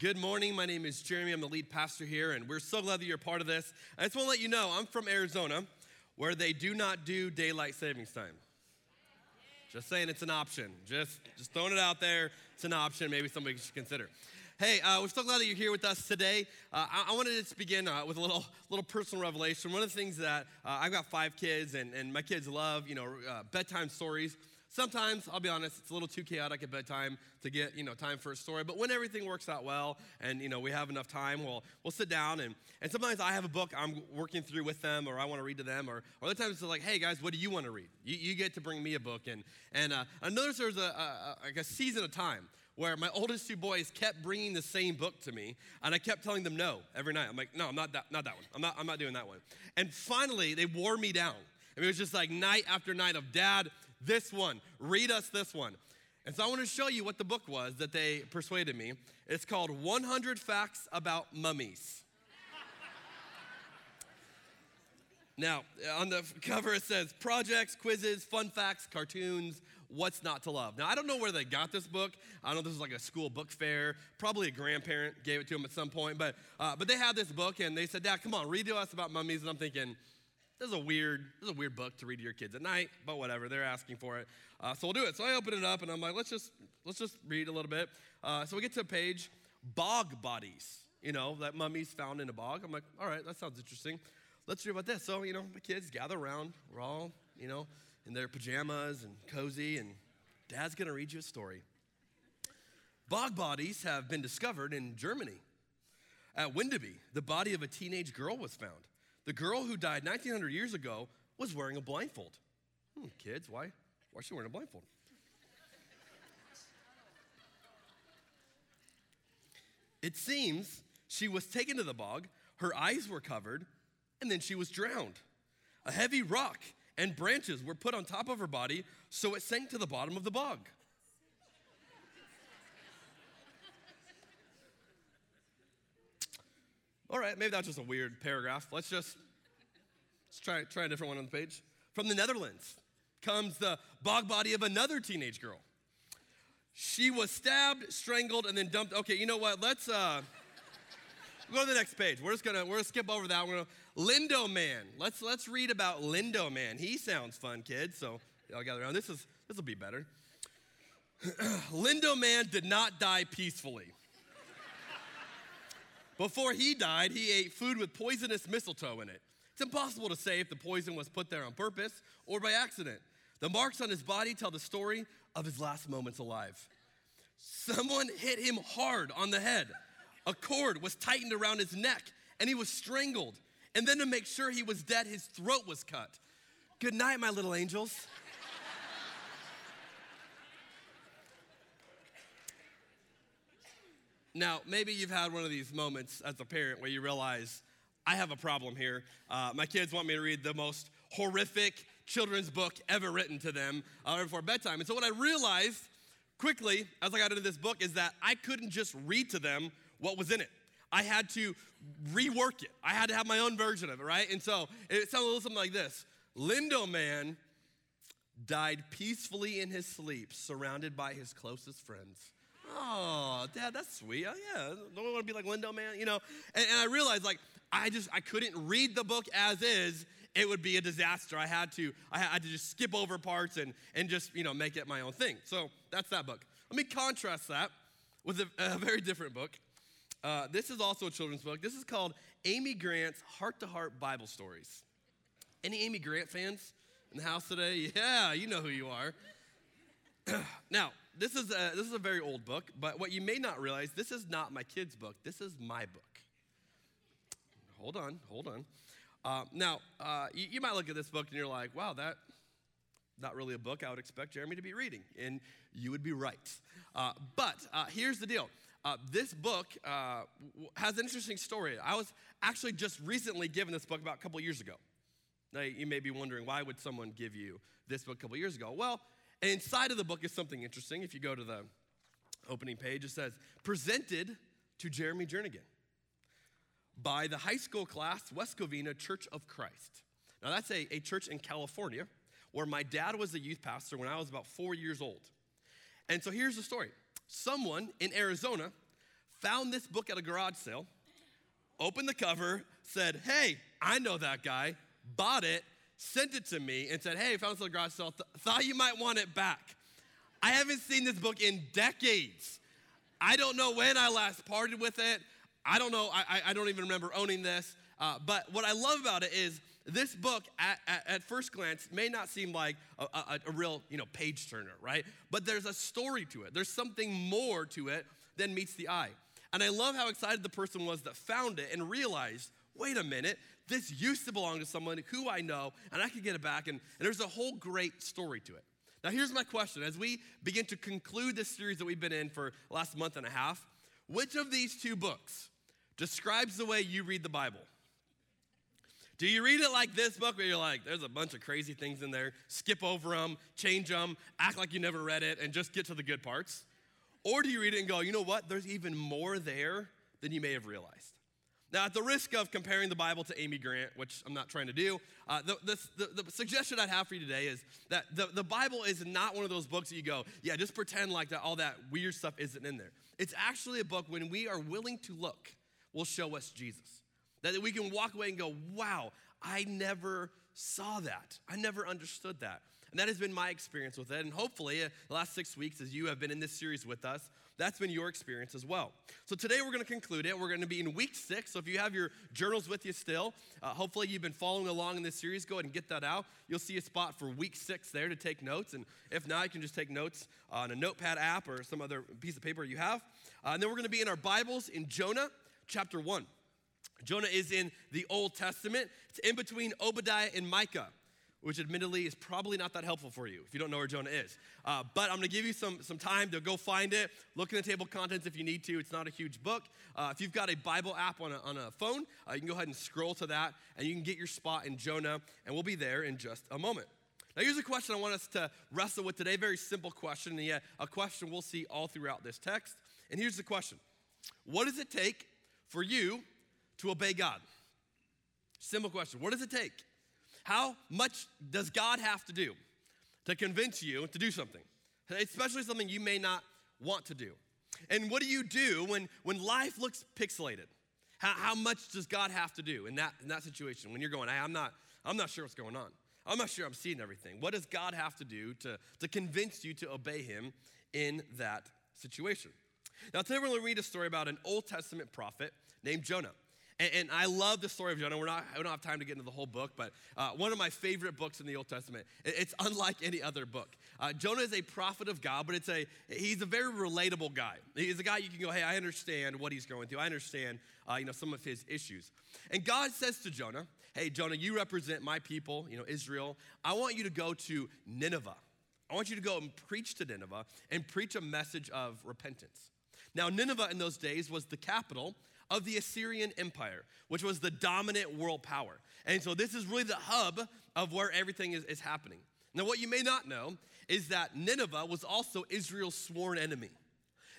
Good morning. My name is Jeremy. I'm the lead pastor here, and we're so glad that you're part of this. I just want to let you know I'm from Arizona, where they do not do daylight savings time. Just saying it's an option. Just, just throwing it out there. It's an option. Maybe somebody should consider. Hey, uh, we're so glad that you're here with us today. Uh, I, I, wanted to just begin uh, with a little, little personal revelation. One of the things that uh, I've got five kids, and, and my kids love, you know, uh, bedtime stories. Sometimes, I'll be honest, it's a little too chaotic at bedtime to get, you know, time for a story. But when everything works out well and, you know, we have enough time, we'll, we'll sit down. And, and sometimes I have a book I'm working through with them or I want to read to them. Or, or other times it's like, hey, guys, what do you want to read? You, you get to bring me a book. And, and uh, I noticed there's a, a, like a season of time where my oldest two boys kept bringing the same book to me, and I kept telling them no every night. I'm like, no, I'm not that, not that one. I'm not, I'm not doing that one. And finally, they wore me down. I mean, it was just like night after night of, Dad, this one. Read us this one. And so I want to show you what the book was that they persuaded me. It's called 100 Facts About Mummies. now, on the cover it says projects, quizzes, fun facts, cartoons, what's not to love. Now, I don't know where they got this book. I don't know if this was like a school book fair. Probably a grandparent gave it to them at some point. But, uh, but they had this book and they said, Dad, come on, read to us about mummies. And I'm thinking, this is a weird, this is a weird book to read to your kids at night, but whatever, they're asking for it. Uh, so we'll do it. So I open it up and I'm like, let's just let's just read a little bit. Uh, so we get to a page, bog bodies, you know, that mummies found in a bog. I'm like, all right, that sounds interesting. Let's read about this. So, you know, the kids gather around. We're all, you know, in their pajamas and cozy, and dad's gonna read you a story. Bog bodies have been discovered in Germany. At Windeby, the body of a teenage girl was found. The girl who died 1900 years ago was wearing a blindfold. Hmm, kids, why, why is she wearing a blindfold? It seems she was taken to the bog, her eyes were covered, and then she was drowned. A heavy rock and branches were put on top of her body, so it sank to the bottom of the bog. All right, maybe that's just a weird paragraph. Let's just let's try, try a different one on the page. From the Netherlands comes the bog body of another teenage girl. She was stabbed, strangled, and then dumped. Okay, you know what? Let's uh, go to the next page. We're just gonna we're gonna skip over that. We're gonna Lindow Man. Let's let's read about Lindow Man. He sounds fun, kids. So y'all gather around. This is this will be better. Lindow Man did not die peacefully. Before he died, he ate food with poisonous mistletoe in it. It's impossible to say if the poison was put there on purpose or by accident. The marks on his body tell the story of his last moments alive. Someone hit him hard on the head. A cord was tightened around his neck and he was strangled. And then to make sure he was dead, his throat was cut. Good night, my little angels. Now, maybe you've had one of these moments as a parent where you realize, I have a problem here. Uh, my kids want me to read the most horrific children's book ever written to them uh, before bedtime. And so, what I realized quickly as I got into this book is that I couldn't just read to them what was in it. I had to rework it. I had to have my own version of it, right? And so it sounded a little something like this Lindow Man died peacefully in his sleep, surrounded by his closest friends. Oh, Dad, that's sweet. Oh, yeah, don't want to be like Lindow, man. You know, and, and I realized like I just I couldn't read the book as is. It would be a disaster. I had to I had to just skip over parts and and just you know make it my own thing. So that's that book. Let me contrast that with a, a very different book. Uh, this is also a children's book. This is called Amy Grant's Heart to Heart Bible Stories. Any Amy Grant fans in the house today? Yeah, you know who you are. now, this is, a, this is a very old book, but what you may not realize, this is not my kid's book. This is my book. Hold on, hold on. Uh, now, uh, you, you, might look at this book and you're like, wow, that not really a book I would expect Jeremy to be reading. And you would be right. Uh, but uh, here's the deal. Uh, this book uh, has an interesting story. I was actually just recently given this book about a couple years ago. Now, you may be wondering, why would someone give you this book a couple years ago? Well, and inside of the book is something interesting. If you go to the opening page, it says, presented to Jeremy Jernigan by the high school class, West Covina Church of Christ. Now, that's a, a church in California where my dad was a youth pastor when I was about four years old. And so here's the story someone in Arizona found this book at a garage sale, opened the cover, said, Hey, I know that guy, bought it, sent it to me, and said, Hey, found this at garage sale, th- thought you might want it back. I haven't seen this book in decades. I don't know when I last parted with it. I don't know, I, I don't even remember owning this. Uh, but what I love about it is this book, at, at, at first glance, may not seem like a, a, a real you know, page turner, right? But there's a story to it. There's something more to it than meets the eye. And I love how excited the person was that found it and realized wait a minute, this used to belong to someone who I know, and I could get it back. And, and there's a whole great story to it. Now, here's my question as we begin to conclude this series that we've been in for last month and a half, which of these two books describes the way you read the Bible? Do you read it like this book where you're like, there's a bunch of crazy things in there, skip over them, change them, act like you never read it, and just get to the good parts? Or do you read it and go, you know what, there's even more there than you may have realized? Now, at the risk of comparing the Bible to Amy Grant, which I'm not trying to do, uh, the, the, the, the, suggestion I'd have for you today is that the, the Bible is not one of those books that you go, yeah, just pretend like that all that weird stuff isn't in there. It's actually a book when we are willing to look, will show us Jesus. That we can walk away and go, wow, I never saw that. I never understood that. And that has been my experience with it. And hopefully, uh, the last six weeks, as you have been in this series with us, that's been your experience as well. So today we're going to conclude it. We're going to be in week six. So if you have your journals with you still, uh, hopefully you've been following along in this series. Go ahead and get that out. You'll see a spot for week six there to take notes. And if not, you can just take notes on a notepad app or some other piece of paper you have. Uh, and then we're going to be in our Bibles in Jonah chapter one. Jonah is in the Old Testament. It's in between Obadiah and Micah, which admittedly is probably not that helpful for you if you don't know where Jonah is. Uh, but I'm going to give you some, some time to go find it. Look in the table of contents if you need to. It's not a huge book. Uh, if you've got a Bible app on a, on a phone, uh, you can go ahead and scroll to that, and you can get your spot in Jonah, and we'll be there in just a moment. Now, here's a question I want us to wrestle with today. Very simple question, and yet a question we'll see all throughout this text. And here's the question What does it take for you to obey God? Simple question. What does it take? How much does God have to do to convince you to do something? Especially something you may not want to do. And what do you do when, when life looks pixelated? How, how much does God have to do in that, in that situation when you're going, hey, I'm not, I'm not sure what's going on. I'm not sure I'm seeing everything. What does God have to do to, to convince you to obey Him in that situation? Now, today we're going to read a story about an Old Testament prophet named Jonah. And, and, I love the story of Jonah. We're not, we don't have time to get into the whole book, but uh, one of my favorite books in the Old Testament. It, it's unlike any other book. Uh, Jonah is a prophet of God, but it's a he's a very relatable guy. He's a guy you can go, hey, I understand what he's going through. I understand, uh, you know, some of his issues. And God says to Jonah, hey, Jonah, you represent my people, you know, Israel. I want you to go to Nineveh. I want you to go and preach to Nineveh and preach a message of repentance. Now, Nineveh in those days was the capital of the Assyrian Empire, which was the dominant world power. And so this is really the hub of where everything is, is happening. Now, what you may not know is that Nineveh was also Israel's sworn enemy.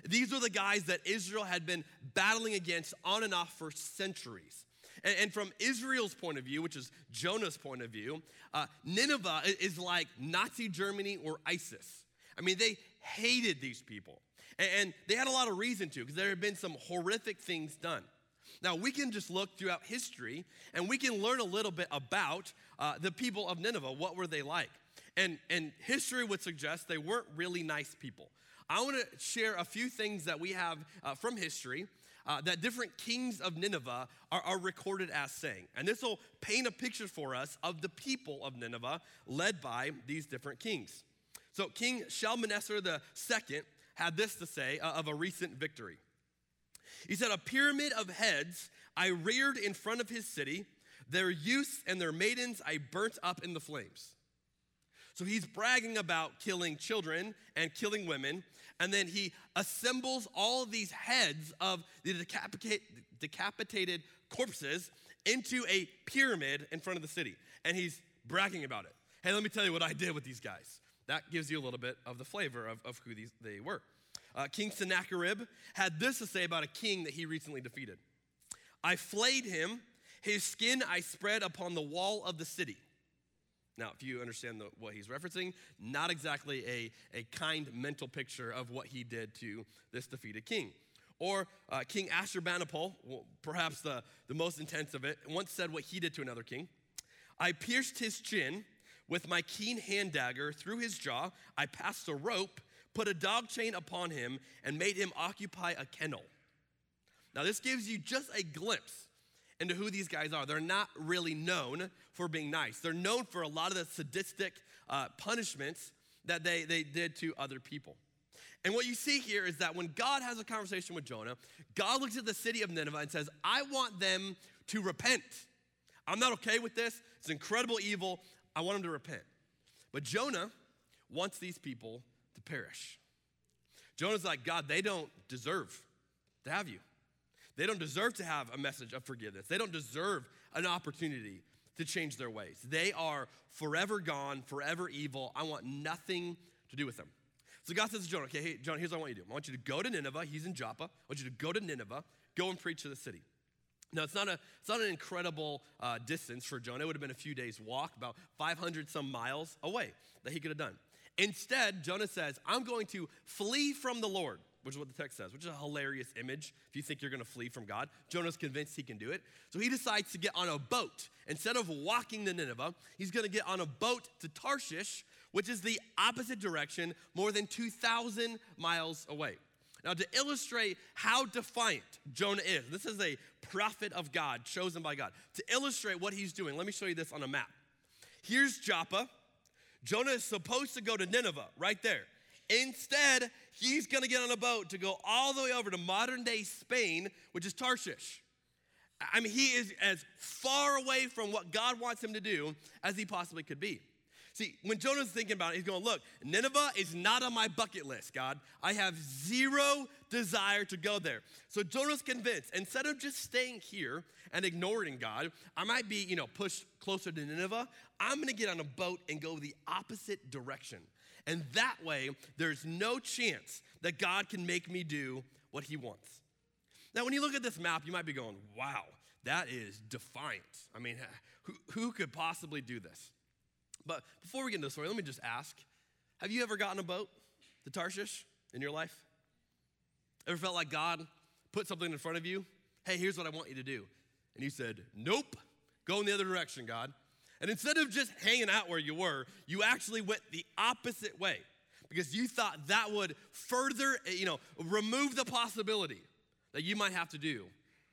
These were the guys that Israel had been battling against on and off for centuries. And, and from Israel's point of view, which is Jonah's point of view, uh, Nineveh is like Nazi Germany or ISIS. I mean, they hated these people. And they had a lot of reason to because there had been some horrific things done. Now, we can just look throughout history and we can learn a little bit about uh, the people of Nineveh. What were they like? And, and history would suggest they weren't really nice people. I want to share a few things that we have uh, from history uh, that different kings of Nineveh are, are recorded as saying. And this will paint a picture for us of the people of Nineveh led by these different kings. So, King Shalmaneser II had this to say uh, of a recent victory. He said, A pyramid of heads I reared in front of his city, their youths and their maidens I burnt up in the flames. So he's bragging about killing children and killing women, and then he assembles all these heads of the decapitated corpses into a pyramid in front of the city. And he's bragging about it. Hey, let me tell you what I did with these guys. That gives you a little bit of the flavor of, of who these, they were. Uh, king Sennacherib had this to say about a king that he recently defeated I flayed him, his skin I spread upon the wall of the city. Now, if you understand the, what he's referencing, not exactly a, a kind mental picture of what he did to this defeated king. Or uh, King Ashurbanipal, well, perhaps the, the most intense of it, once said what he did to another king I pierced his chin with my keen hand dagger through his jaw. I passed a rope, put a dog chain upon him, and made him occupy a kennel. Now, this gives you just a glimpse into who these guys are. They're not really known for being nice, they're known for a lot of the sadistic uh, punishments that they, they did to other people. And what you see here is that when God has a conversation with Jonah, God looks at the city of Nineveh and says, I want them to repent. I'm not okay with this. It's incredible evil. I want them to repent. But Jonah wants these people to perish. Jonah's like, God, they don't deserve to have you. They don't deserve to have a message of forgiveness. They don't deserve an opportunity to change their ways. They are forever gone, forever evil. I want nothing to do with them. So God says to Jonah, okay, hey, Jonah, here's what I want you to do. I want you to go to Nineveh. He's in Joppa. I want you to go to Nineveh, go and preach to the city. Now, it's not, a, it's not an incredible uh, distance for Jonah. It would have been a few days' walk, about 500 some miles away that he could have done. Instead, Jonah says, I'm going to flee from the Lord, which is what the text says, which is a hilarious image if you think you're going to flee from God. Jonah's convinced he can do it. So he decides to get on a boat. Instead of walking to Nineveh, he's going to get on a boat to Tarshish, which is the opposite direction, more than 2,000 miles away. Now, to illustrate how defiant Jonah is, this is a prophet of God, chosen by God. To illustrate what he's doing, let me show you this on a map. Here's Joppa. Jonah is supposed to go to Nineveh, right there. Instead, he's gonna get on a boat to go all the way over to modern day Spain, which is Tarshish. I mean, he is as far away from what God wants him to do as he possibly could be. See, when Jonah's thinking about it, he's going, Look, Nineveh is not on my bucket list, God. I have zero desire to go there. So Jonah's convinced, instead of just staying here and ignoring God, I might be, you know, pushed closer to Nineveh. I'm gonna get on a boat and go the opposite direction. And that way, there's no chance that God can make me do what he wants. Now, when you look at this map, you might be going, wow, that is defiant. I mean, who, who could possibly do this? But before we get into the story, let me just ask Have you ever gotten a boat to Tarshish in your life? Ever felt like God put something in front of you? Hey, here's what I want you to do. And you said, Nope, go in the other direction, God. And instead of just hanging out where you were, you actually went the opposite way because you thought that would further, eh, you know, remove the possibility that you might have to do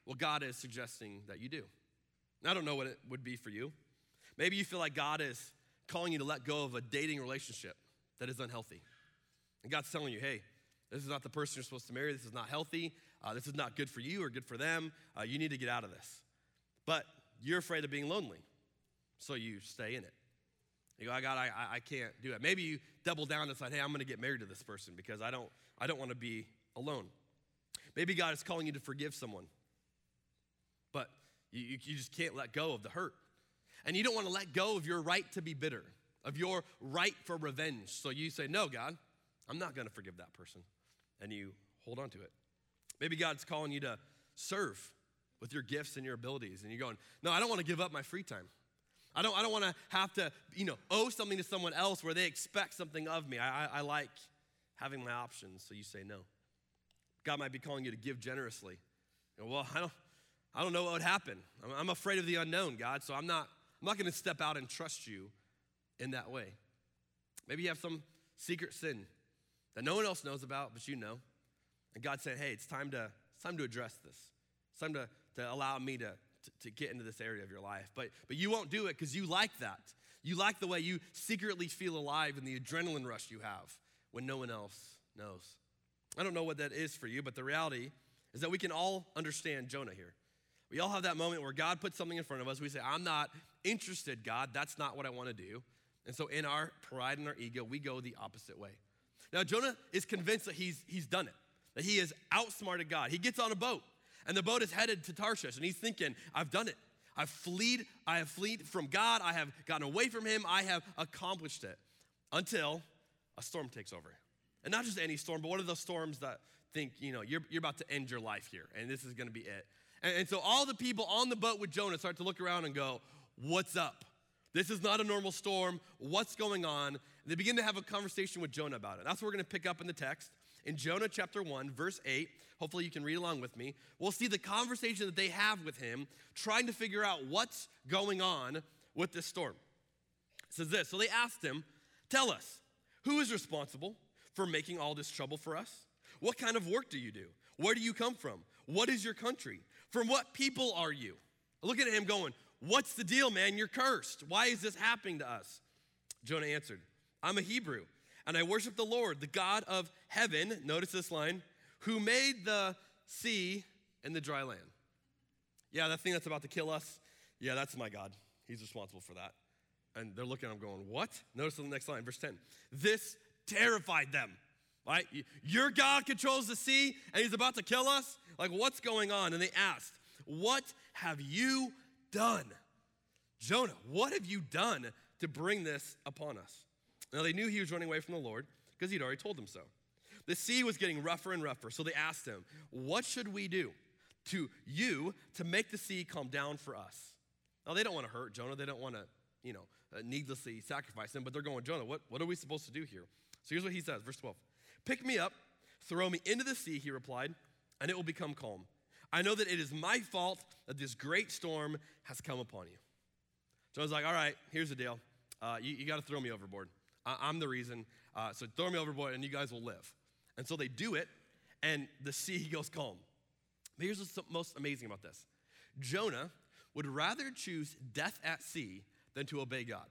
what God is suggesting that you do. I don't know what it would be for you. Maybe you feel like God is calling you to let go of a dating relationship that is unhealthy. And God's telling you, hey, this is not the person you're supposed to marry. This is not healthy. Uh, this is not good for you or good for them. Uh, you need to get out of this. But you're afraid of being lonely, so you stay in it. You go, I got, I, I can't do it. Maybe you double down and decide, hey, I'm going to get married to this person because I don't, I don't want to be alone. Maybe God is calling you to forgive someone, but you, you just can't let go of the hurt. And you don't want to let go of your right to be bitter, of your right for revenge. So you say, No, God, I'm not going to forgive that person. And you hold on to it. Maybe God's calling you to serve with your gifts and your abilities. And you're going, No, I don't want to give up my free time. I don't, I don't want to have to, you know, owe something to someone else where they expect something of me. I, I, I like having my options, so you say no. God might be calling you to give generously. You know, well, I don't, I don't know what would happen. I'm, I'm afraid of the unknown, God, so I'm not, I'm not going to step out and trust you in that way. Maybe you have some secret sin that no one else knows about, but you know. And God said, hey, it's time to, it's time to address this. It's time to, to allow me to, to, to get into this area of your life. But, but you won't do it because you like that. You like the way you secretly feel alive and the adrenaline rush you have when no one else knows. I don't know what that is for you, but the reality is that we can all understand Jonah here. We all have that moment where God puts something in front of us. We say, I'm not interested, God. That's not what I want to do. And so, in our pride and our ego, we go the opposite way. Now, Jonah is convinced that he's, he's done it, that he has outsmarted God. He gets on a boat, and the boat is headed to Tarshish, and he's thinking, I've done it. I've fled, I have fled from God. I have gotten away from him. I have accomplished it until a storm takes over. And not just any storm, but one of those storms that think, you know, you're, you're about to end your life here, and this is going to be it. And, and so all the people on the boat with Jonah start to look around and go, What's up? This is not a normal storm. What's going on? And they begin to have a conversation with Jonah about it. That's what we're going to pick up in the text in Jonah chapter 1, verse 8. Hopefully, you can read along with me. We'll see the conversation that they have with him, trying to figure out what's going on with this storm. It says this So they asked him, Tell us, who is responsible for making all this trouble for us? What kind of work do you do? Where do you come from? What is your country? From what people are you? Look at him going, What's the deal, man? You're cursed. Why is this happening to us? Jonah answered, I'm a Hebrew, and I worship the Lord, the God of heaven. Notice this line, who made the sea and the dry land. Yeah, that thing that's about to kill us, yeah, that's my God. He's responsible for that. And they're looking at him going, What? Notice the next line, verse 10. This terrified them. Right? Your God controls the sea and he's about to kill us? Like, what's going on? And they asked, What have you done? Jonah, what have you done to bring this upon us? Now, they knew he was running away from the Lord because he'd already told them so. The sea was getting rougher and rougher, so they asked him, What should we do to you to make the sea calm down for us? Now, they don't want to hurt Jonah. They don't want to, you know, uh, needlessly sacrifice him, but they're going, Jonah, what, what are we supposed to do here? So here's what he says, verse 12. Pick me up, throw me into the sea, he replied, and it will become calm. I know that it is my fault that this great storm has come upon you. So I was like, all right, here's the deal. Uh, you, you got to throw me overboard. I, am the reason. Uh, so throw me overboard and you guys will live. And so they do it, and the sea goes calm. But here's what's most amazing about this Jonah would rather choose death at sea than to obey God.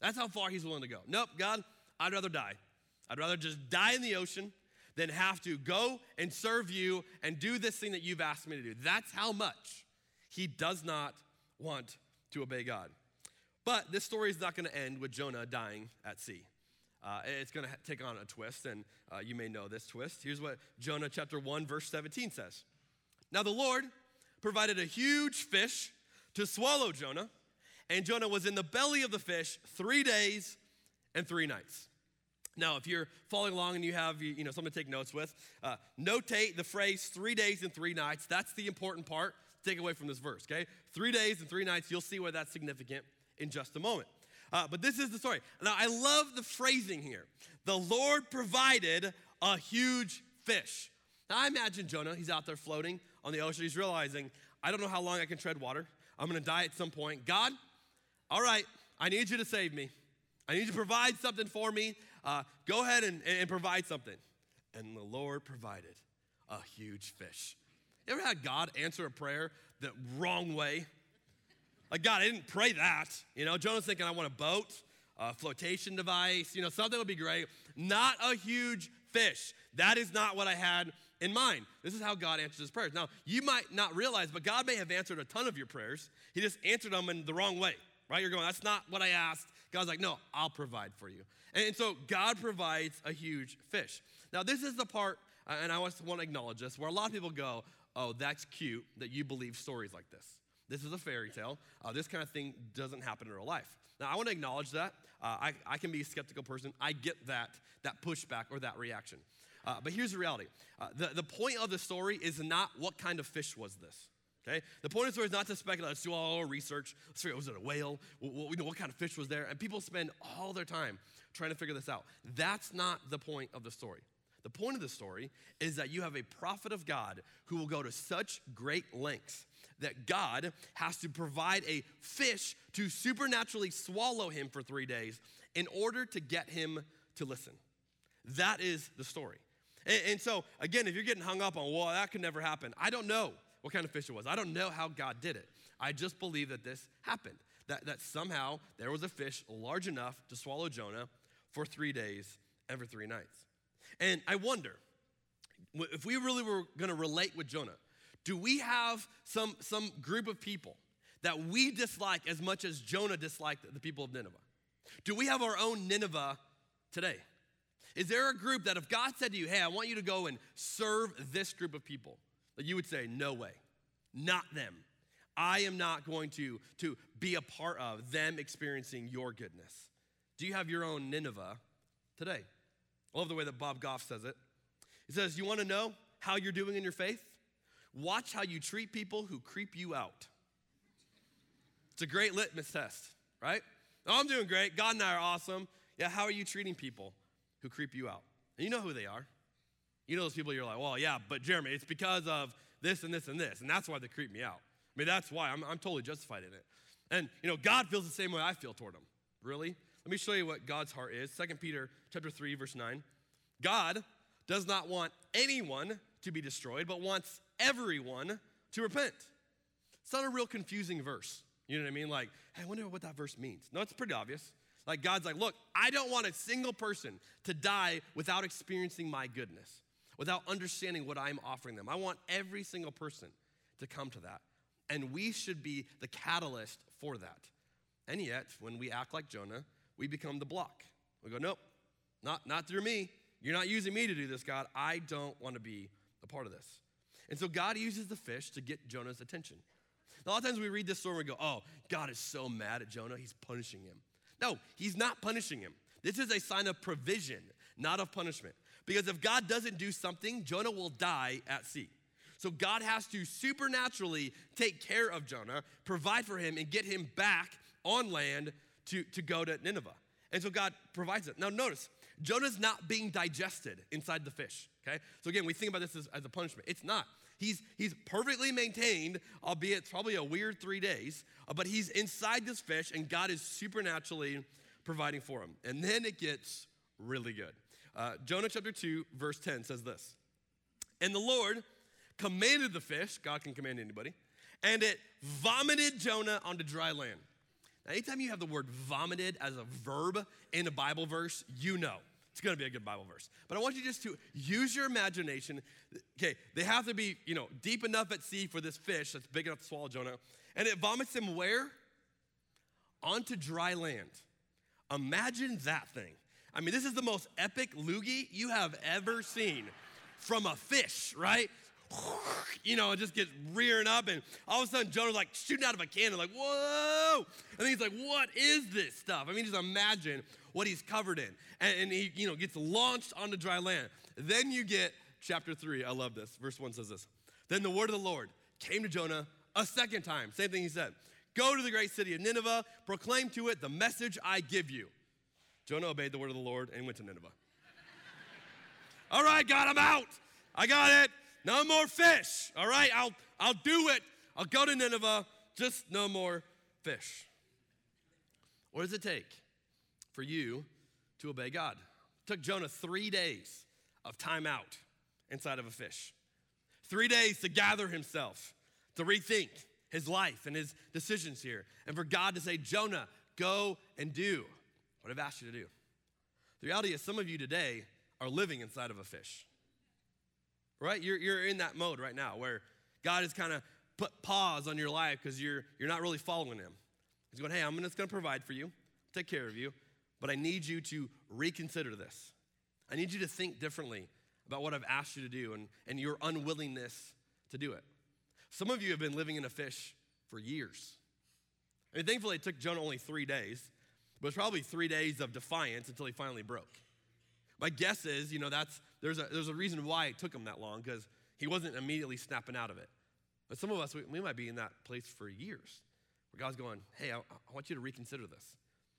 That's how far he's willing to go. Nope, God, I'd rather die. I'd rather just die in the ocean than have to go and serve you and do this thing that you've asked me to do. That's how much he does not want to obey God. But this story is not going to end with Jonah dying at sea. Uh, it's going to take on a twist, and uh, you may know this twist. Here's what Jonah chapter 1, verse 17 says Now the Lord provided a huge fish to swallow Jonah, and Jonah was in the belly of the fish three days and three nights. Now, if you're following along and you have you know something to take notes with, uh, notate the phrase three days and three nights. That's the important part. Take away from this verse, okay? Three days and three nights. You'll see why that's significant in just a moment. Uh, but this is the story. Now, I love the phrasing here. The Lord provided a huge fish. Now, I imagine Jonah, he's out there floating on the ocean. He's realizing, I don't know how long I can tread water. I'm going to die at some point. God, all right, I need you to save me. I need you to provide something for me. Uh, go ahead and, and provide something. And the Lord provided a huge fish. You ever had God answer a prayer the wrong way? Like, God, I didn't pray that. You know, Jonah's thinking, I want a boat, a flotation device, you know, something would be great. Not a huge fish. That is not what I had in mind. This is how God answers his prayers. Now, you might not realize, but God may have answered a ton of your prayers. He just answered them in the wrong way, right? You're going, that's not what I asked. God's like, no, I'll provide for you. And so God provides a huge fish. Now, this is the part, uh, and I want to acknowledge this, where a lot of people go, oh, that's cute that you believe stories like this. This is a fairy tale. Uh, this kind of thing doesn't happen in real life. Now, I want to acknowledge that. Uh, I, I can be a skeptical person. I get that, that pushback or that reaction. Uh, but here's the reality uh, the, the point of the story is not what kind of fish was this. Okay? The point of the story is not to speculate. Let's do all our research. Let's figure out, was it a whale? What, what, what kind of fish was there? And people spend all their time trying to figure this out. That's not the point of the story. The point of the story is that you have a prophet of God who will go to such great lengths that God has to provide a fish to supernaturally swallow him for three days in order to get him to listen. That is the story. And, and, so, again, if you're getting hung up on, well, that could never happen, I don't know what kind of fish it was. I don't know how God did it. I just believe that this happened, that, that somehow there was a fish large enough to swallow Jonah for three days and for three nights. And I wonder if we really were going to relate with Jonah, do we have some, some group of people that we dislike as much as Jonah disliked the people of Nineveh? Do we have our own Nineveh today? Is there a group that if God said to you, hey, I want you to go and serve this group of people, you would say, no way, not them. I am not going to, to be a part of them experiencing your goodness. Do you have your own Nineveh today? I love the way that Bob Goff says it. He says, You want to know how you're doing in your faith? Watch how you treat people who creep you out. It's a great litmus test, right? Oh, I'm doing great. God and I are awesome. Yeah, how are you treating people who creep you out? And you know who they are. You know those people you're like, well, yeah, but Jeremy, it's because of this and this and this. And that's why they creep me out. I mean, that's why I'm, I'm totally justified in it. And, you know, God feels the same way I feel toward them. Really? Let me show you what God's heart is. 2 Peter chapter 3, verse 9. God does not want anyone to be destroyed, but wants everyone to repent. It's not a real confusing verse. You know what I mean? Like, hey, I wonder what that verse means. No, it's pretty obvious. Like, God's like, look, I don't want a single person to die without experiencing my goodness, without understanding what I'm offering them. I want every single person to come to that. And we should be the catalyst for that. And yet, when we act like Jonah, we become the block. We go, nope, not, not through me. You're not using me to do this, God. I don't want to be a part of this. And so God uses the fish to get Jonah's attention. A lot of times we read this story and we go, oh, God is so mad at Jonah, he's punishing him. No, he's not punishing him. This is a sign of provision, not of punishment. Because if God doesn't do something, Jonah will die at sea. So God has to supernaturally take care of Jonah, provide for him, and get him back on land to, to go to Nineveh. And so God provides it. Now, notice, Jonah's not being digested inside the fish, okay? So again, we think about this as, as a punishment. It's not. He's, he's perfectly maintained, albeit probably a weird three days, uh, but he's inside this fish and God is supernaturally providing for him. And then it gets really good. Uh, Jonah chapter 2, verse 10 says this And the Lord commanded the fish, God can command anybody, and it vomited Jonah onto dry land. Now, anytime you have the word vomited as a verb in a Bible verse, you know it's to be a good Bible verse. But I want you just to use your imagination. Okay, they have to be, you know, deep enough at sea for this fish that's big enough to swallow Jonah. And it vomits him where? Onto dry land. Imagine that thing. I mean, this is the most epic loogie you have ever seen from a fish, right? You know, it just gets rearing up, and all of a sudden Jonah's like shooting out of a cannon, like, whoa! And he's like, what is this stuff? I mean, just imagine what he's covered in. And, and he, you know, gets launched onto dry land. Then you get chapter three. I love this. Verse one says this. Then the word of the Lord came to Jonah a second time. Same thing he said. Go to the great city of Nineveh, proclaim to it the message I give you. Jonah obeyed the word of the Lord and went to Nineveh. All right, God, I'm out. I got it. No more fish. All right, I'll I'll do it. I'll go to Nineveh. Just no more fish. What does it take? for you to obey God. It took Jonah three days of time out inside of a fish, three days to gather himself, to rethink his life and his decisions here, and for God to say, Jonah, go and do what I've asked you to do. The reality is, some of you today are living inside of a fish, right? You're, you're in that mode right now where God has kind of put pause on your life because you're, you're not really following Him. He's going, hey, I'm just going to provide for you, take care of you, but I need you to reconsider this. I need you to think differently about what I've asked you to do and, and your unwillingness to do it. Some of you have been living in a fish for years. I mean, thankfully, it took Jonah only three days, but it's probably three days of defiance until he finally broke. My guess is, you know, that's there's a there's a reason why it took him that long because he wasn't immediately snapping out of it. But some of us, we, we might be in that place for years, where God's going, "Hey, I, I want you to reconsider this.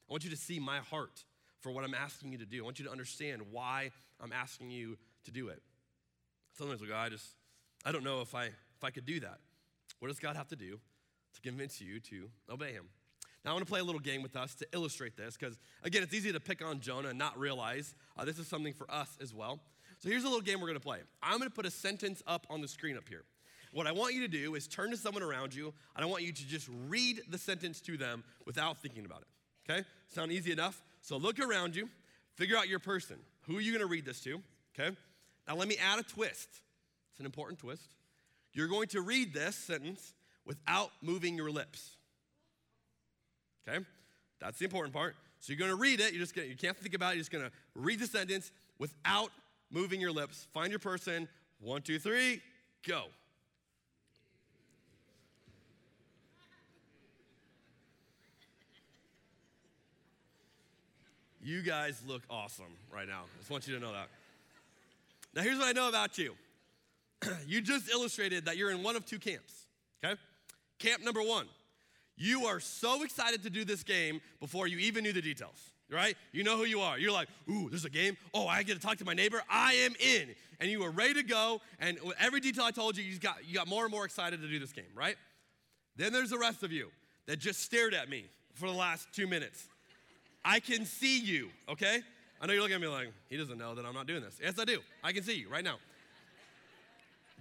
I want you to see my heart for what I'm asking you to do. I want you to understand why I'm asking you to do it. Sometimes we go, I just, I don't know if I, if I could do that. What does God have to do to convince you to obey him? Now, I want to play a little game with us to illustrate this because, again, it's easy to pick on Jonah and not realize uh, this is something for us as well. So, here's a little game we're going to play. I'm going to put a sentence up on the screen up here. What I want you to do is turn to someone around you, and I want you to just read the sentence to them without thinking about it. Okay? Sound easy enough? So look around you, figure out your person. Who are you going to read this to? Okay? Now let me add a twist. It's an important twist. You're going to read this sentence without moving your lips. Okay? That's the important part. So you're going to read it. You're just gonna, you can't think about it. You're just going to read the sentence without moving your lips. Find your person. One, two, three, go. You guys look awesome right now. I just want you to know that. Now, here's what I know about you you just illustrated that you're in one of two camps, okay? Camp number one, you are so excited to do this game before you even knew the details. right? You know who you are. You're like, ooh, there's a game. Oh, I get to talk to my neighbor. I am in. And you were ready to go. And every detail I told you, you got, you got more and more excited to do this game, right? Then there's the rest of you that just stared at me for the last two minutes. I can see you, okay? I know you're looking at me like, he doesn't know that I'm not doing this. Yes, I do. I can see you right now.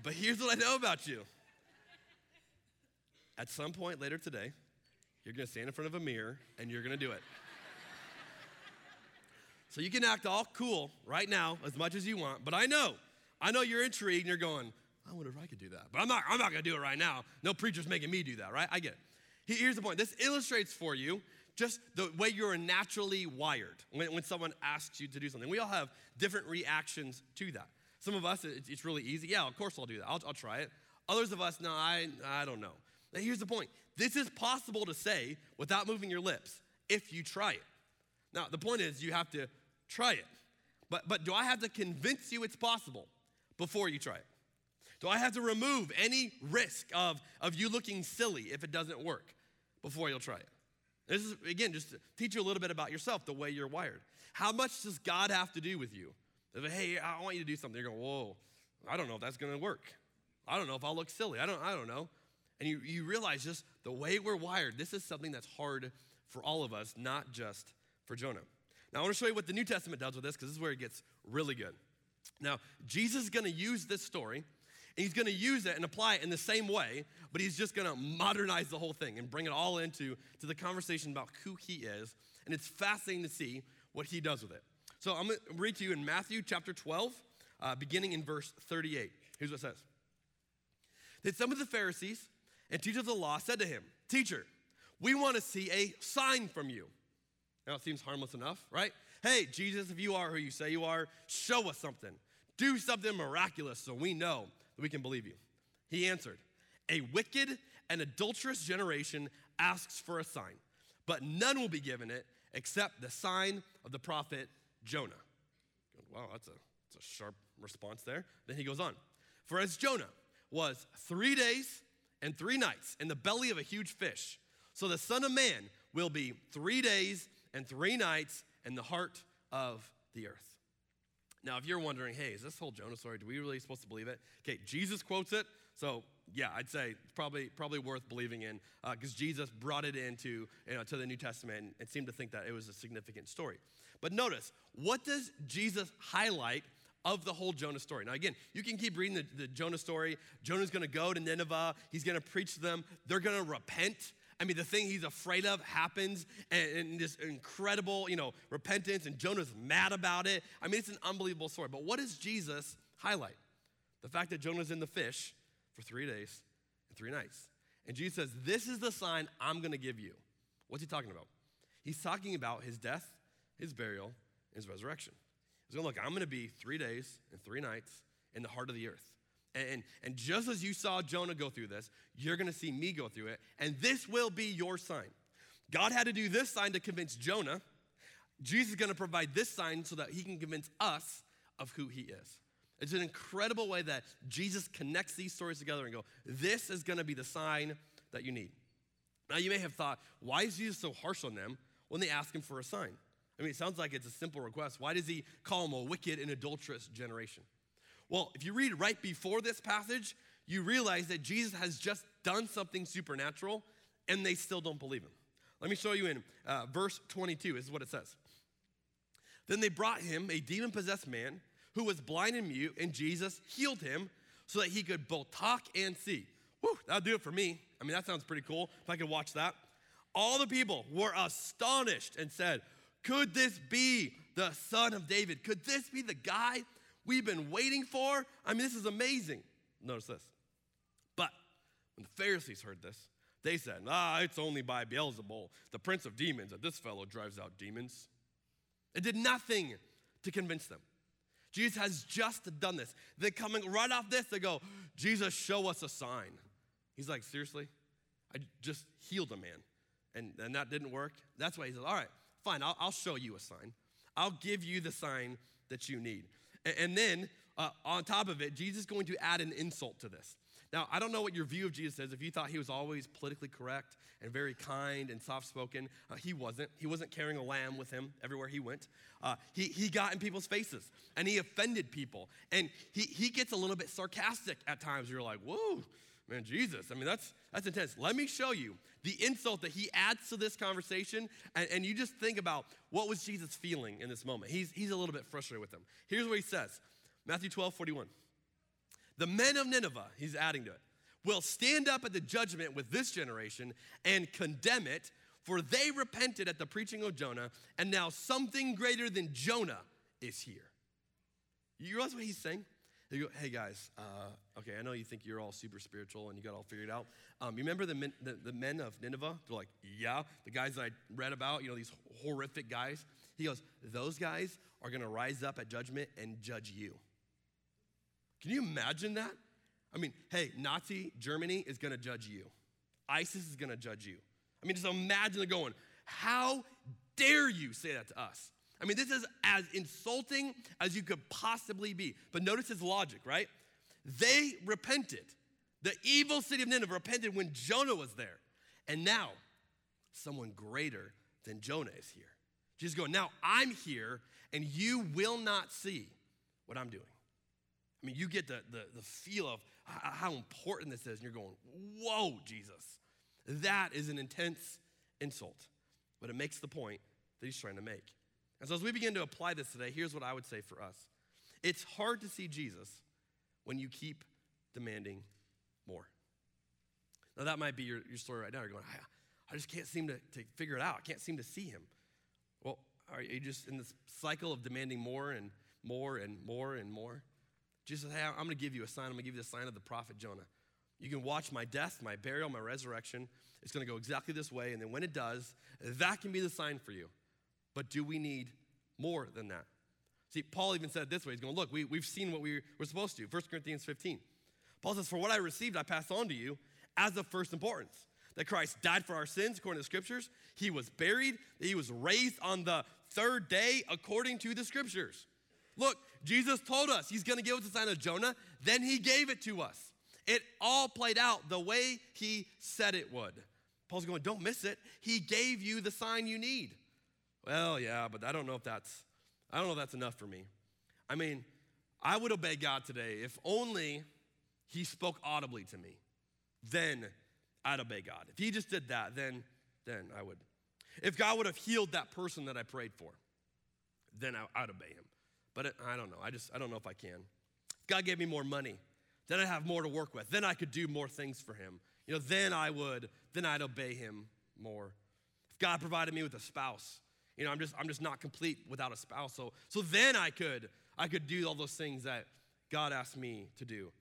But here's what I know about you. At some point later today, you're gonna stand in front of a mirror and you're gonna do it. so you can act all cool right now as much as you want, but I know, I know you're intrigued and you're going, I wonder if I could do that. But I'm not, I'm not gonna do it right now. No preacher's making me do that, right? I get it. Here's the point this illustrates for you just the way you're naturally wired when, when someone asks you to do something. We all have different reactions to that. Some of us, it's really easy. Yeah, of course I'll do that. I'll, I'll try it. Others of us, no, I, I don't know. Now, here's the point this is possible to say without moving your lips if you try it. Now, the point is you have to try it. But, but do I have to convince you it's possible before you try it? Do I have to remove any risk of, of you looking silly if it doesn't work before you'll try it? This is, again, just to teach you a little bit about yourself, the way you're wired. How much does God have to do with you? If, hey, I want you to do something. You're going, whoa, I don't know if that's going to work. I don't know if I'll look silly. I don't, I don't know. And you, you realize just the way we're wired, this is something that's hard for all of us, not just for Jonah. Now, I want to show you what the New Testament does with this because this is where it gets really good. Now, Jesus is going to use this story and he's going to use it and apply it in the same way, but he's just going to modernize the whole thing and bring it all into to the conversation about who he is. And it's fascinating to see what he does with it. So I'm going to read to you in Matthew chapter 12, uh, beginning in verse 38. Here's what it says. That some of the Pharisees and teachers of the law said to him, Teacher, we want to see a sign from you. Now it seems harmless enough, right? Hey, Jesus, if you are who you say you are, show us something. Do something miraculous so we know that we can believe you. He answered, A wicked and adulterous generation asks for a sign, but none will be given it except the sign of the prophet Jonah. Wow, that's a, that's a sharp response there. Then he goes on, For as Jonah was three days and three nights in the belly of a huge fish, so the Son of Man will be three days and three nights in the heart of the earth. Now, if you're wondering, hey, is this whole Jonah story, do we really supposed to believe it? Okay, Jesus quotes it, so yeah, I'd say it's probably probably worth believing in because uh, Jesus brought it into you know, to the New Testament and, and seemed to think that it was a significant story. But notice, what does Jesus highlight of the whole Jonah story. Now, again, you can keep reading the, the Jonah story. Jonah's gonna go to Nineveh, he's gonna preach to them, they're gonna repent. I mean, the thing he's afraid of happens, and, and, this incredible, you know, repentance, and Jonah's mad about it. I mean, it's an unbelievable story. But what does Jesus highlight? The fact that Jonah's in the fish for three days and three nights. And Jesus says, This is the sign I'm gonna give you. What's he talking about? He's talking about his death, his burial, his resurrection. He's going, Look, I'm gonna be three days and three nights in the heart of the earth. And, and just as you saw Jonah go through this, you're gonna see me go through it, and this will be your sign. God had to do this sign to convince Jonah. Jesus is gonna provide this sign so that he can convince us of who he is. It's an incredible way that Jesus connects these stories together and go, this is gonna be the sign that you need. Now, you may have thought, why is Jesus so harsh on them when they ask him for a sign? I mean, it sounds like it's a simple request. Why does he call them a wicked and adulterous generation? Well, if you read right before this passage, you realize that Jesus has just done something supernatural and they still don't believe him. Let me show you in uh, verse 22. This is what it says. Then they brought him a demon possessed man who was blind and mute, and Jesus healed him so that he could both talk and see. Whew, that'll do it for me. I mean, that sounds pretty cool if I could watch that. All the people were astonished and said, Could this be the son of David? Could this be the guy we've been waiting for. I mean, this is amazing. Notice this. But when the Pharisees heard this, they said, Ah, it's only by Beelzebul, the prince of demons, that this fellow drives out demons. It did nothing to convince them. Jesus has just done this. They're coming right off this, they go, Jesus, show us a sign. He's like, Seriously? I just healed a man. And, and that didn't work. That's why he said, All right, fine, I'll, I'll show you a sign. I'll give you the sign that you need. And then uh, on top of it, Jesus is going to add an insult to this. Now, I don't know what your view of Jesus is. If you thought he was always politically correct and very kind and soft spoken, uh, he wasn't. He wasn't carrying a lamb with him everywhere he went. Uh, he, he got in people's faces and he offended people. And he, he gets a little bit sarcastic at times. You're like, whoa, man, Jesus. I mean, that's, that's intense. Let me show you the insult that he adds to this conversation. And, and you just think about what was Jesus feeling in this moment. He's, he's a little bit frustrated with them. Here's what he says Matthew 12, 41. The men of Nineveh, he's adding to it, will stand up at the judgment with this generation and condemn it, for they repented at the preaching of Jonah, and now something greater than Jonah is here. You realize what he's saying? Go, hey guys, uh, okay, I know you think you're all super spiritual and you got all figured out. Um, you remember the men, the, the men of Nineveh? They're like, yeah, the guys that I read about, you know, these horrific guys. He goes, those guys are gonna rise up at judgment and judge you. Can you imagine that? I mean, hey, Nazi Germany is gonna judge you, ISIS is gonna judge you. I mean, just imagine going, how dare you say that to us? I mean, this is as insulting as you could possibly be. But notice his logic, right? They repented. The evil city of Nineveh repented when Jonah was there. And now, someone greater than Jonah is here. Jesus going, now I'm here, and you will not see what I'm doing. I mean, you get the, the, the feel of how important this is, and you're going, whoa, Jesus. That is an intense insult, but it makes the point that he's trying to make. And so, as we begin to apply this today, here's what I would say for us it's hard to see Jesus when you keep demanding more. Now, that might be your, your story right now. You're going, I, I just can't seem to, to figure it out. I can't seem to see him. Well, are you just in this cycle of demanding more and more and more and more? Jesus said, Hey, I'm going to give you a sign. I'm going to give you the sign of the prophet Jonah. You can watch my death, my burial, my resurrection. It's going to go exactly this way. And then when it does, that can be the sign for you. But do we need more than that? See, Paul even said it this way. He's going, Look, we, we've seen what we were supposed to. 1 Corinthians 15. Paul says, For what I received, I pass on to you as of first importance that Christ died for our sins according to the scriptures. He was buried, that he was raised on the third day according to the scriptures. Look, Jesus told us he's going to give us the sign of Jonah, then he gave it to us. It all played out the way he said it would. Paul's going, don't miss it. He gave you the sign you need. Well, yeah, but I don't know if that's I don't know if that's enough for me. I mean, I would obey God today if only he spoke audibly to me. Then I'd obey God. If he just did that, then then I would. If God would have healed that person that I prayed for, then I'd obey him. But it, I don't know. I just, I don't know if I can. If God gave me more money, then I'd have more to work with. Then I could do more things for Him. You know, then I would, then I'd obey Him more. If God provided me with a spouse, you know, I'm just, I'm just not complete without a spouse. So, so then I could, I could do all those things that God asked me to do.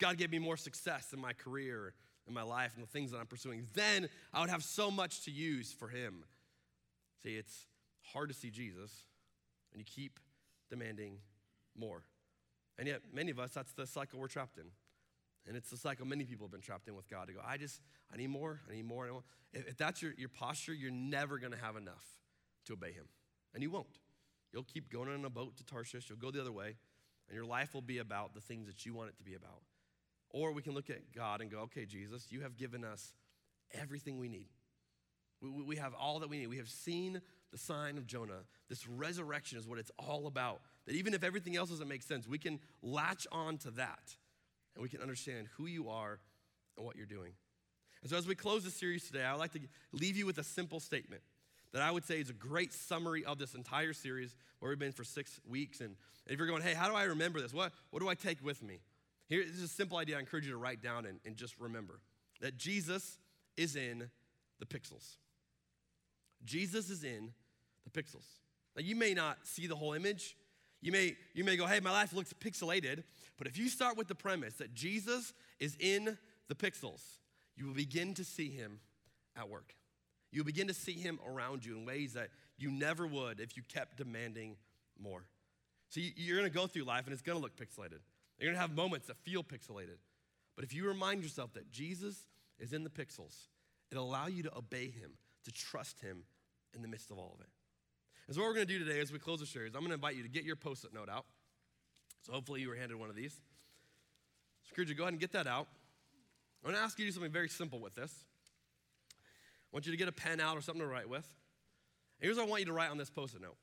God gave me more success in my career, in my life, and the things that I'm pursuing, then I would have so much to use for Him. See, it's hard to see Jesus, and you keep demanding more. And yet, many of us, that's the cycle we're trapped in. And it's the cycle many people have been trapped in with God to go, I just, I need more, I need more. I need more. If, that's your, your posture, you're never going to have enough to obey Him. And you won't. You'll keep going on a boat to Tarshish, you'll go the other way, and your life will be about the things that you want it to be about. Or we can look at God and go, okay, Jesus, you have given us everything we need. We, we have all that we need. We have seen the sign of Jonah. This resurrection is what it's all about. That even if everything else doesn't make sense, we can latch on to that and we can understand who you are and what you're doing. And so, as we close the series today, I'd like to leave you with a simple statement that I would say is a great summary of this entire series where we've been for six weeks. And if you're going, hey, how do I remember this? What, what do I take with me? Here is a simple idea I encourage you to write down and, and just remember that Jesus is in the pixels. Jesus is in the pixels. Now, you may not see the whole image. You may, you may go, hey, my life looks pixelated. But if you start with the premise that Jesus is in the pixels, you will begin to see him at work. You'll begin to see him around you in ways that you never would if you kept demanding more. So you're gonna go through life and it's gonna look pixelated. You're gonna have moments that feel pixelated. But if you remind yourself that Jesus is in the pixels, it'll allow you to obey him, to trust him in the midst of all of it. And so, what we're to do today as we close the series, I'm to invite you to get your post it note out. So, hopefully, you were handed one of these. You go ahead and get that out. I'm gonna ask you to do something very simple with this. I want you to get a pen out or something to write with. And here's what I want you to write on this post it note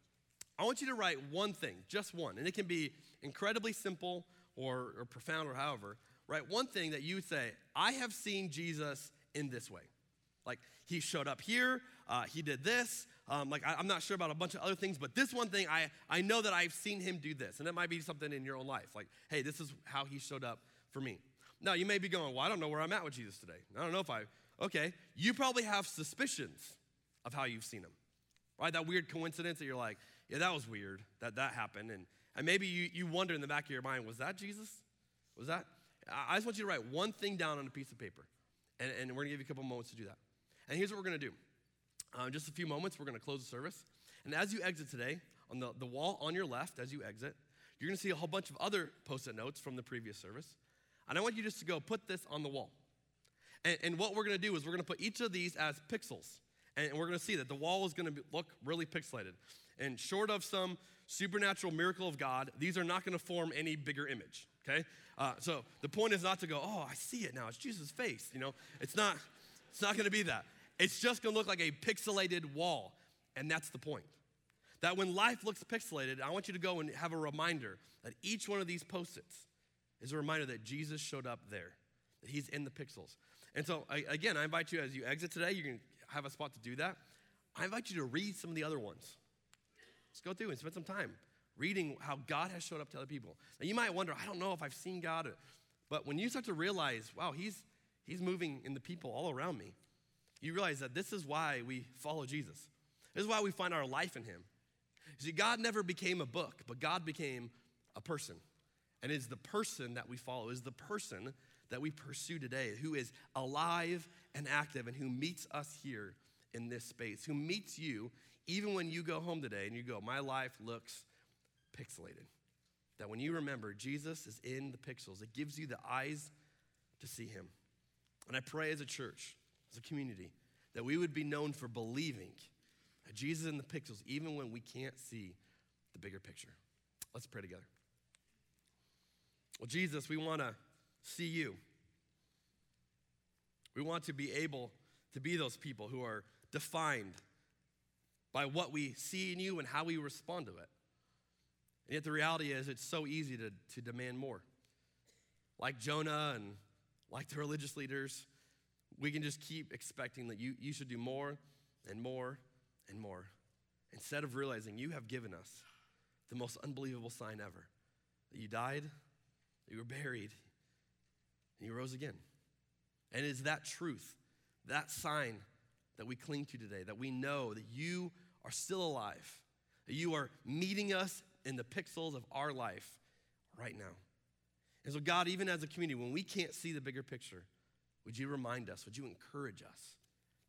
I want you to write one thing, just one. And it can be incredibly simple or, or profound or however. Write one thing that you say, I have seen Jesus in this way. Like, he showed up here, uh, he did this. Um, like, I, am not sure about a bunch of other things, but this one thing, I, I know that I've seen him do this. And it might be something in your own life. Like, hey, this is how he showed up for me. Now, you may be going, well, I don't know where I'm at with Jesus today. I don't know if I, okay. You probably have suspicions of how you've seen him, right? That weird coincidence that you're like, yeah, that was weird that that happened. And, and maybe you, you wonder in the back of your mind, was that Jesus? Was that? I just want you to write one thing down on a piece of paper. And, and we're to give you a couple moments to do that. And here's what we're to do. Um, just a few moments, we're to close the service. And as you exit today, on the, the wall on your left, as you exit, you're to see a whole bunch of other post it notes from the previous service. And I want you just to go put this on the wall. And, and what we're to do is we're to put each of these as pixels. And, we're to see that the wall is going to look really pixelated. And short of some supernatural miracle of God, these are not to form any bigger image, okay? Uh, so the point is not to go, oh, I see it now. It's Jesus' face, you know? It's not, it's not to be that. It's just to look like a pixelated wall. And that's the point. That when life looks pixelated, I want you to go and have a reminder that each one of these post its is a reminder that Jesus showed up there, that he's in the pixels. And so, again, I invite you as you exit today, you can have a spot to do that. I invite you to read some of the other ones. Let's go through and spend some time reading how God has showed up to other people. Now, you might wonder, I don't know if I've seen God, but when you start to realize, wow, he's, he's moving in the people all around me, you realize that this is why we follow Jesus. This is why we find our life in him. See, God never became a book, but God became a person. And it is the person that we follow, is the person that we pursue today, who is alive and active and who meets us here in this space, who meets you even when you go home today and you go, My life looks pixelated. That when you remember Jesus is in the pixels, it gives you the eyes to see him. And I pray as a church, as a community, that we would be known for believing that Jesus in the pixels, even when we can't see the bigger picture. Let's pray together. Well, Jesus, we want to see you. We want to be able to be those people who are defined by what we see in you and how we respond to it. And yet the reality is, it's so easy to, to demand more. Like Jonah and like the religious leaders, we can just keep expecting that you, you should do more and more and more instead of realizing you have given us the most unbelievable sign ever that you died, that you were buried, and you rose again. And it is that truth, that sign that we cling to today, that we know that you are still alive, that you are meeting us in the pixels of our life right now. And so, God, even as a community, when we can't see the bigger picture, would you remind us, would you encourage us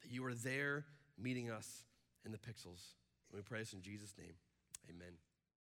that you are there meeting us in the pixels? And we pray this in Jesus' name. Amen.